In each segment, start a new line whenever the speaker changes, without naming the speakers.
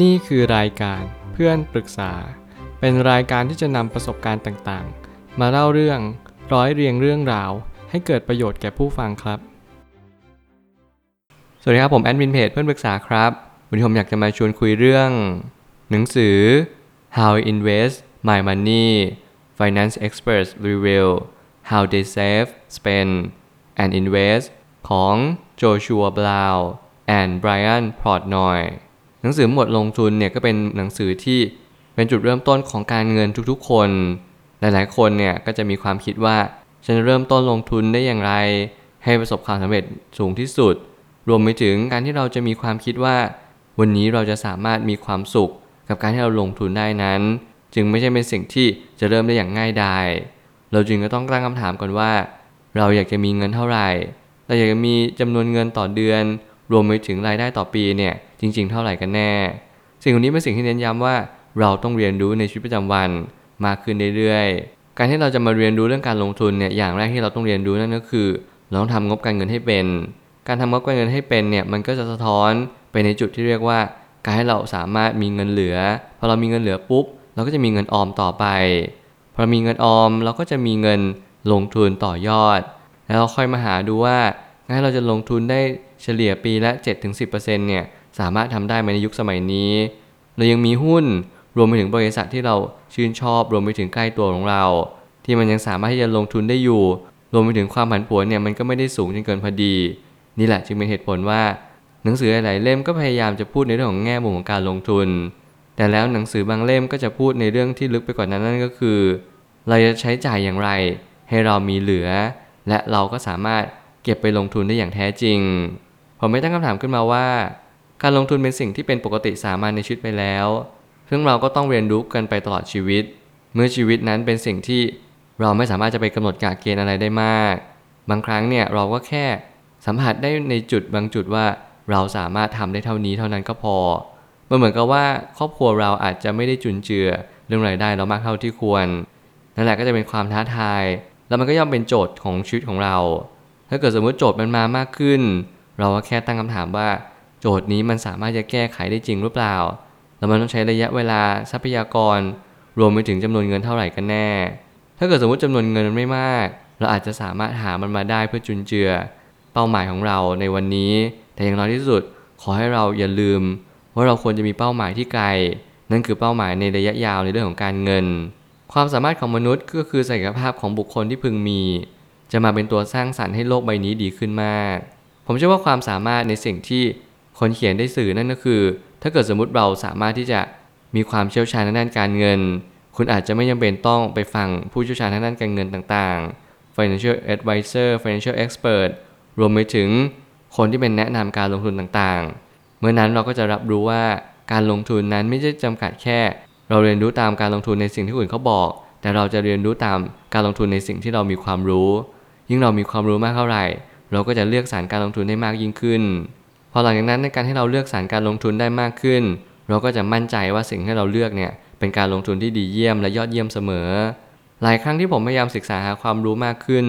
นี่คือรายการเพื่อนปรึกษา เป็นรายการที่จะนำประสบการณ์ต่างๆ มาเล่าเรื่องร้อยเรียงเรื่องราว ให้เกิดประโยชน์แก่ผู้ฟังครับ สวัสดีครับผมแอดมินเพจเพื่อนปรึกษาครับวันนี้ผมอยากจะมาชวนคุยเรื่อง หนังสือ How I Invest My Money Finance Experts Reveal How They Save Spend and Invest ของโจชัวบราวน์ and Brian Portnoy หนังสือหมวดลงทุนเนี่ยก็เป็นหนังสือที่เป็นจุดเริ่มต้นของการเงินทุกๆ คน หลายๆ คนเนี่ยก็จะมีความคิดว่าฉันจะเริ่มต้นลงทุนได้อย่างไร ให้ประสบความสำเร็จสูงที่สุด รวมไปถึงการที่เราจะมีความคิดว่า วันนี้เราจะสามารถมีความสุข กับการที่เราลงทุนได้นั้น จึงไม่ใช่เป็นสิ่งที่จะเริ่มได้อย่างง่ายดายเราจึงก็ต้องตั้งคำถามก่อนว่า เราอยากจะมีเงินเท่าไหร่เราอยากจะมีจำนวนเงินต่อเดือน รวมไปถึงรายได้ต่อปีเนี่ย จริง ๆ เท่าไหร่กันแน่ สิ่งเหล่านี้เป็นสิ่งที่เน้นย้ำว่าเราต้องเรียนรู้ในชีวิตประจำวันมากขึ้นเรื่อยๆ การที่เราจะมาเรียนรู้เรื่องการลงทุนเนี่ยอย่างแรกที่เราต้องเรียนรู้นั่นก็คือเราต้องทำงบการเงินให้เป็น การทำงบการเงินให้เป็นเนี่ยมันก็จะสะท้อนไปในจุดที่เรียกว่า การให้เราสามารถมีเงินเหลือพอเรามีเงินเหลือปุ๊บเราก็จะมีเงินออมต่อไปพอเรามีเงินออมเราก็จะมีเงินลงทุนต่อยอด แล้วเราค่อยมาหาดูว่าการให้เราจะลงทุนได้เฉลี่ยปีละ 7-10%เนี่ย สามารถทำได้ไหมในยุคสมัยนี้ เรายังมีหุ้นรวมไปถึงบริษัทที่เราชื่นชอบรวมไปถึงใกล้ตัวของเรา ที่มันยังสามารถที่จะลงทุนได้อยู่ รวมไปถึงความผันผวนเนี่ยมันก็ไม่ได้สูงจนเกินพอดี นี่แหละจึงเป็นเหตุผลว่า หนังสือหลายๆเล่มก็พยายามจะพูดในเรื่องของแง่มุมของการลงทุน แต่แล้วหนังสือบางเล่มก็จะพูดในเรื่องที่ลึกไปกว่านั้นนั่นก็คือ เราจะใช้จ่ายอย่างไร ให้เรามีเหลือ และเราก็สามารถเก็บไปลงทุนได้อย่างแท้จริง ผมไม่ตั้งคำถามขึ้นมาว่า การลงทุนเป็นสิ่งที่เป็นปกติสามัญในชีวิตไปแล้ว ซึ่งเราก็ต้องเรียนรู้กันไปตลอดชีวิต เมื่อชีวิตนั้นเป็นสิ่งที่เราไม่สามารถจะไปกำหนดกะเกณฑ์อะไรได้มาก บางครั้งเนี่ยเราก็แค่สัมผัสได้ในจุดบางจุดว่าเราสามารถทำได้เท่านี้เท่านั้นก็พอ มันเหมือนกับว่าครอบครัวเราอาจจะไม่ได้จุนเจือเรื่องรายได้เรามากเท่าที่ควร นั่นแหละก็จะเป็นความท้าทาย แล้วมันก็ย่อมเป็นโจทย์ของชีวิตของเรา ถ้าเกิดสมมติโจทย์มันมามากขึ้น เราก็แค่ตั้งคำถามว่า โจทย์นี้มันสามารถจะแก้ไขได้จริงหรือเปล่า แล้วมันต้องใช้ระยะเวลาทรัพยากร รวมไปถึงจำนวนเงินเท่าไหร่กันแน่ ถ้าเกิดสมมติจำนวนเงินมันไม่มาก เราอาจจะสามารถหามันมาได้เพื่อจุนเจือ เป้าหมายของเราในวันนี้ แต่อย่างน้อยที่สุด ขอให้เราอย่าลืม ว่าเราควรจะมีเป้าหมายที่ไกล นั่นคือเป้าหมายในระยะยาวในเรื่องของการเงิน ความสามารถของมนุษย์ก็คือศักยภาพของบุคคลที่พึงมี จะมาเป็นตัวสร้างสรรค์ให้โลกใบนี้ดีขึ้นมาก ผมเชื่อว่าความสามารถในสิ่งที่ คนเขียนได้สื่อนั่นก็คือ ถ้าเกิดสมมติเราสามารถที่จะมีความเชี่ยวชาญทางด้านการเงิน คุณอาจจะไม่จำเป็นต้องไปฟังผู้เชี่ยวชาญทางด้านการเงินต่างๆ financial advisor financial expert รวมไปถึงคนที่เป็นแนะนำการลงทุนต่างๆ เมื่อนั้นเราก็จะรับรู้ว่าการลงทุนนั้นไม่ใช่จำกัดแค่ เราเรียนรู้ตามการลงทุนในสิ่งที่อื่นเขาบอก แต่เราจะเรียนรู้ตามการลงทุนในสิ่งที่เรามีความรู้ ยิ่งเรามีความรู้มากเท่าไหร่ เราก็จะเลือกสารการลงทุนได้มากยิ่งขึ้น พอหลังจากนั้นในการที่เราเลือกสารการลงทุนได้มากขึ้น เราก็จะมั่นใจว่าสิ่งที่เราเลือกเนี่ยเป็นการลงทุนที่ดีเยี่ยมและยอดเยี่ยมเสมอ หลายครั้งที่ผมพยายามศึกษาหาความรู้มากขึ้น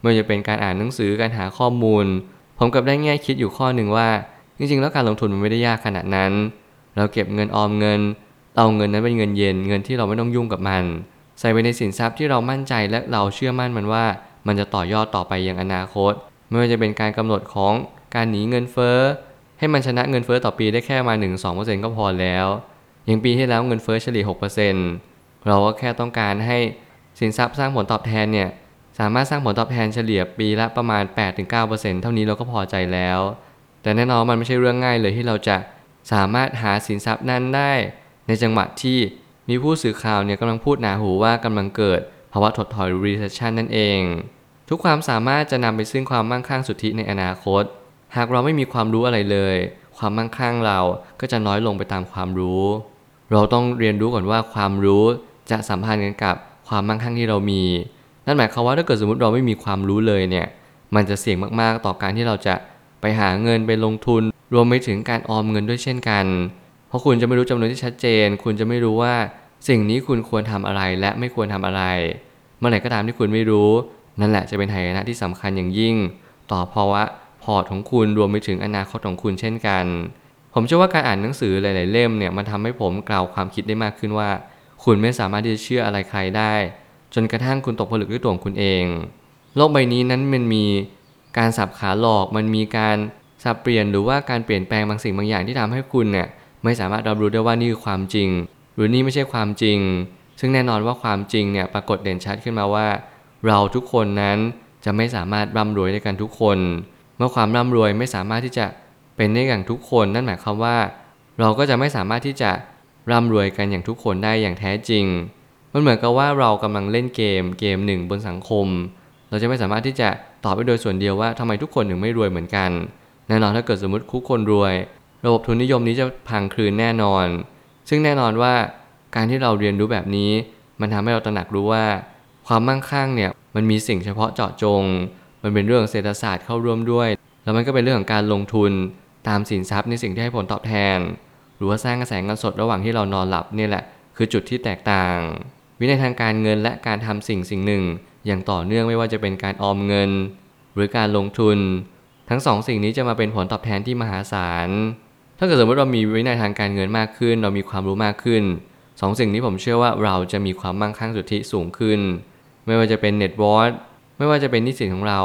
ไม่ว่าจะเป็นการอ่านหนังสือการหาข้อมูล ผมกับได้แง่คิดอยู่ข้อหนึ่งว่า จริงๆ แล้วการลงทุนมันไม่ได้ยากขนาดนั้น เราเก็บเงินออมเงินเอาเงินนั้นเป็นเงินเย็นเงินที่เราไม่ต้องยุ่งกับมัน ใส่ไปในสินทรัพย์ที่เรามั่นใจและเราเชื่อมั่นมันว่า มันจะต่อยอดต่อไปอย่างอนาคตไม่ว่าจะเป็นการกำหนดของ การหนีเงินเฟ้อ ให้มันชนะเงินเฟ้อต่อปีได้แค่มา 1-2%ก็พอแล้ว อย่างปีที่แล้วเงินเฟ้อเฉลี่ย 6%เราก็แค่ต้องการให้สินทรัพย์สร้างผลตอบแทนเนี่ยสามารถสร้างผลตอบแทนเฉลี่ยปีละประมาณ 8-9%เท่านี้เราก็พอใจแล้ว แต่แน่นอนมันไม่ใช่เรื่องง่ายเลยที่เราจะสามารถหาสินทรัพย์นั้นได้ ในจังหวะที่มีผู้สื่อข่าวเนี่ยกำลังพูดหนาหูว่ากำลังเกิดภาวะถดถอย recession นั่นเอง ทุกความสามารถจะนำไปซึ่งความมั่งคั่งสุทธิในอนาคต หากเราไม่มีความรู้อะไรเลย ความมั่งคั่งเราก็จะน้อยลงไปตามความรู้ เราต้องเรียนรู้ก่อนว่าความรู้จะสัมพันธ์กันกับความมั่งคั่งที่เรามี นั่นหมายความว่าถ้าเกิดสมมติเราไม่มีความรู้เลยเนี่ย มันจะเสี่ยงมากๆต่อการที่เราจะไปหาเงินไปลงทุน รวมไปถึงการออมเงินด้วยเช่นกัน เพราะคุณจะไม่รู้จำนวนที่ชัดเจน คุณจะไม่รู้ว่าสิ่งนี้คุณควรทำอะไรและไม่ควรทำอะไร เมื่อไหร่ก็ตามที่คุณไม่รู้ นั่นแหละจะเป็นหายนะที่สำคัญอย่างยิ่ง ต่อภาวะ พอร์ตของคุณรวมไปถึงอนาคตของคุณเช่นกัน ผมเชื่อว่าการอ่านหนังสือหลาย ๆ เล่มเนี่ยมันทำให้ผมกล่าวความคิดได้มากขึ้นว่า คุณไม่สามารถที่จะเชื่ออะไรใครได้ จนกระทั่งคุณตกผลึกด้วยตัวคุณเอง โลกใบนี้นั้นมันมีการสับขาหลอกมันมีการสับเปลี่ยนหรือว่าการเปลี่ยนแปลงบางสิ่งบางอย่างที่ทำให้คุณเนี่ยไม่สามารถรับรู้ได้ว่านี่คือความจริง หรือนี่ไม่ใช่ความจริง ซึ่งแน่นอนว่าความจริงเนี่ยปรากฏเด่นชัดขึ้นมาว่า เราทุกคนนั้นจะไม่สามารถร่ำรวยได้กันทุกคน เมื่อความร่ำรวยไม่สามารถที่จะเป็นได้อย่างทุกคน นั่นหมายความว่า เราก็จะไม่สามารถที่จะร่ำรวยกันอย่างทุกคนได้อย่างแท้จริง มันเหมือนกับว่าเรากำลังเล่นเกมเกมหนึ่งบนสังคม เราจะไม่สามารถที่จะตอบไปโดยส่วนเดียวว่าทำไมทุกคนถึงไม่รวยเหมือนกัน แน่นอนถ้าเกิดสมมติคุกคนรวย ระบบทุนนิยมนี้จะพังคลืนแน่นอน ซึ่งแน่นอนว่าการที่เราเรียนรู้แบบนี้ มันทำให้เราตระหนักรู้ว่า ความมั่งคั่งเนี่ยมันมีสิ่งเฉพาะเจาะจง มันเป็นเรื่องเศรษฐศาสตร์เข้าร่วมด้วย แล้วมันก็เป็นเรื่องของการลงทุนตามสินทรัพย์ในสิ่งที่ให้ผลตอบแทน หรือว่าสร้างกระแสเงินสดระหว่างที่เรานอนหลับนี่แหละ คือจุดที่แตกต่าง วินัยทางการเงินและการทำสิ่งสิ่งหนึ่ง อย่างต่อเนื่องไม่ว่าจะเป็นการออมเงิน หรือการลงทุน ทั้งสองสิ่งนี้จะมาเป็นผลตอบแทนที่มหาศาลถ้าเกิดสมมติเรามีวินัยทางการเงินมากขึ้น เรามีความรู้มากขึ้นสองสิ่งนี้ผมเชื่อว่าเราจะมีความมั่งคั่งสุทธิสูงขึ้น ไม่ว่าจะเป็นเน็ตวอร์ ไม่ว่าจะเป็นนิสิตของเรา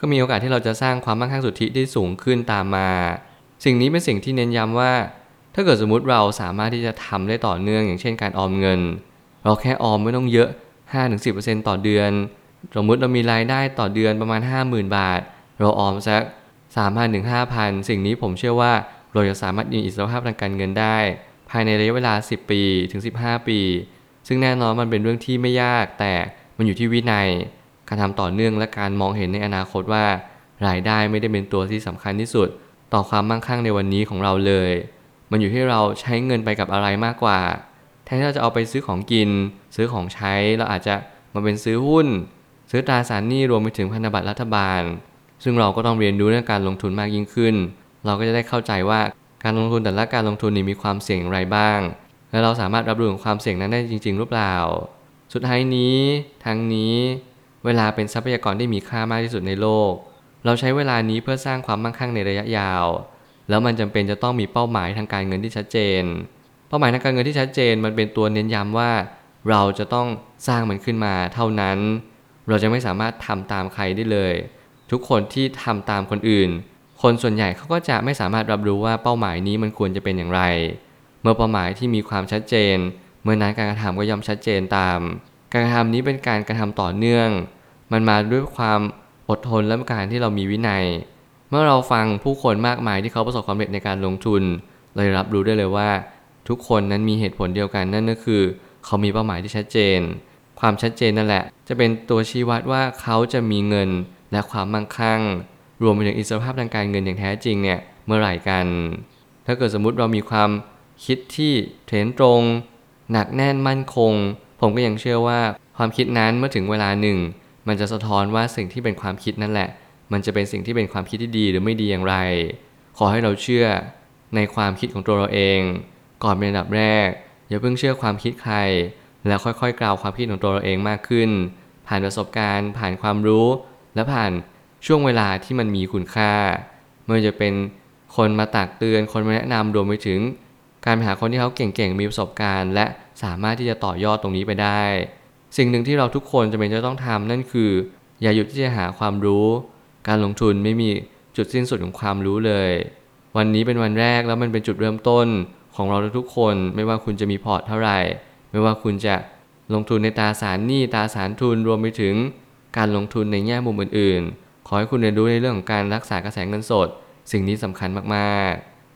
ก็มีโอกาสที่เราจะสร้างความมั่งคั่งสุทธิได้สูงขึ้นตามมา สิ่งนี้เป็นสิ่งที่เน้นย้ำว่า ถ้าเกิดสมมติเราสามารถที่จะทำได้ต่อเนื่อง อย่างเช่นการออมเงิน เราแค่ออมไม่ต้องเยอะ 5-10%ต่อเดือน สมมติเรามีรายได้ต่อเดือนประมาณ 50,000 บาท เราออมสัก3,000ถึง5,000 สิ่งนี้ผมเชื่อว่าเราจะสามารถมีอิสรภาพทางการเงินได้ ภายในระยะเวลา 10 ปีถึง 15 ปี ซึ่งแน่นอนมันเป็นเรื่องที่ไม่ยากแต่มันอยู่ที่วินัย การทำต่อเนื่องและการมองเห็นในอนาคตว่า รายได้ไม่ได้เป็นตัวที่สำคัญที่สุด ต่อความมั่งคั่งในวันนี้ของเราเลย มันอยู่ที่เราใช้เงินไปกับอะไรมากกว่า แทนที่เราจะเอาไปซื้อของกิน ซื้อของใช้เราอาจจะมาเป็นซื้อหุ้น ซื้อตราสารหนี้รวมไปถึงพันธบัตรรัฐบาล ซึ่งเราก็ต้องเรียนรู้เรื่องการลงทุนมากยิ่งขึ้น เราก็จะได้เข้าใจว่าการลงทุนแต่ละการลงทุนนี้มีความเสี่ยงอย่างไรบ้าง และเราสามารถรับรู้ความเสี่ยงนั้นได้จริง ๆ หรือเปล่า สุดท้ายนี้ทั้งนี้ เวลาเป็นทรัพยากรที่มีค่ามากที่สุดในโลก เราใช้เวลานี้เพื่อสร้างความมั่งคั่งในระยะยาว แล้วมันจำเป็นจะต้องมีเป้าหมายทางการเงินที่ชัดเจน เป้าหมายทางการเงินที่ชัดเจนมันเป็นตัวเน้นย้ำว่า เราจะต้องสร้างมันขึ้นมาเท่านั้น เราจะไม่สามารถทำตามใครได้เลย ทุกคนที่ทำตามคนอื่น คนส่วนใหญ่เขาก็จะไม่สามารถรับรู้ว่าเป้าหมายนี้มันควรจะเป็นอย่างไร เมื่อเป้าหมายที่มีความชัดเจน เมื่อนั้นการกระทำก็ย่อมชัดเจนตาม การกระทำนี้เป็นการกระทำต่อเนื่อง มันมาด้วยความอดทนและการที่เรามีวินัย เมื่อเราฟังผู้คนมากมายที่เขาประสบความสำเร็จในการลงทุนเลยรับรู้ได้เลยว่า ทุกคนนั้นมีเหตุผลเดียวกันนั่นก็คือ เขามีเป้าหมายที่ชัดเจน ความชัดเจนนั่นแหละ จะเป็นตัวชี้วัดว่าเขาจะมีเงินและความมั่งคั่ง รวมไปถึงอิสรภาพทางการเงินอย่างแท้จริงเนี่ยเมื่อไหร่กัน ถ้าเกิดสมมุติเรามีความคิดที่เทรนตรง หนักแน่นมั่นคง ผมก็ยังเชื่อว่าความคิดนั้นเมื่อถึงเวลาหนึ่ง มันจะสะท้อนว่าสิ่งที่เป็นความคิดนั่นแหละ มันจะเป็นสิ่งที่เป็นความคิดที่ดีหรือไม่ดีอย่างไร ขอให้เราเชื่อในความคิดของตัวเราเอง ก่อนเป็นอันดับแรก อย่าเพิ่งเชื่อความคิดใคร แล้วค่อยๆ กล่าวความคิดของตัวเราเองมากขึ้น ผ่านประสบการณ์ ผ่านความรู้ และผ่านช่วงเวลาที่มันมีคุณค่าไม่ว่าจะเป็นคนมาตักเตือนคนมาแนะนำรวมไปถึง การไปหาคนที่เขาเก่งๆ มีประสบการณ์ และสามารถที่จะต่อยอดตรงนี้ไปได้ สิ่งหนึ่งที่เราทุกคนจะเป็นจะต้องทำนั่นคือ อย่าหยุดที่จะหาความรู้ การลงทุนไม่มีจุดสิ้นสุดของความรู้เลย วันนี้เป็นวันแรกแล้วมันเป็นจุดเริ่มต้นของเราทุกคน ไม่ว่าคุณจะมีพอร์ตเท่าไหร่ ไม่ว่าคุณจะลงทุนในตราสารหนี้ตราสารทุนรวมไปถึง การลงทุนในแง่มุมอื่นๆ ขอให้คุณเรียนรู้ในเรื่องของการรักษากระแสเงินสด สิ่งนี้สำคัญมากๆ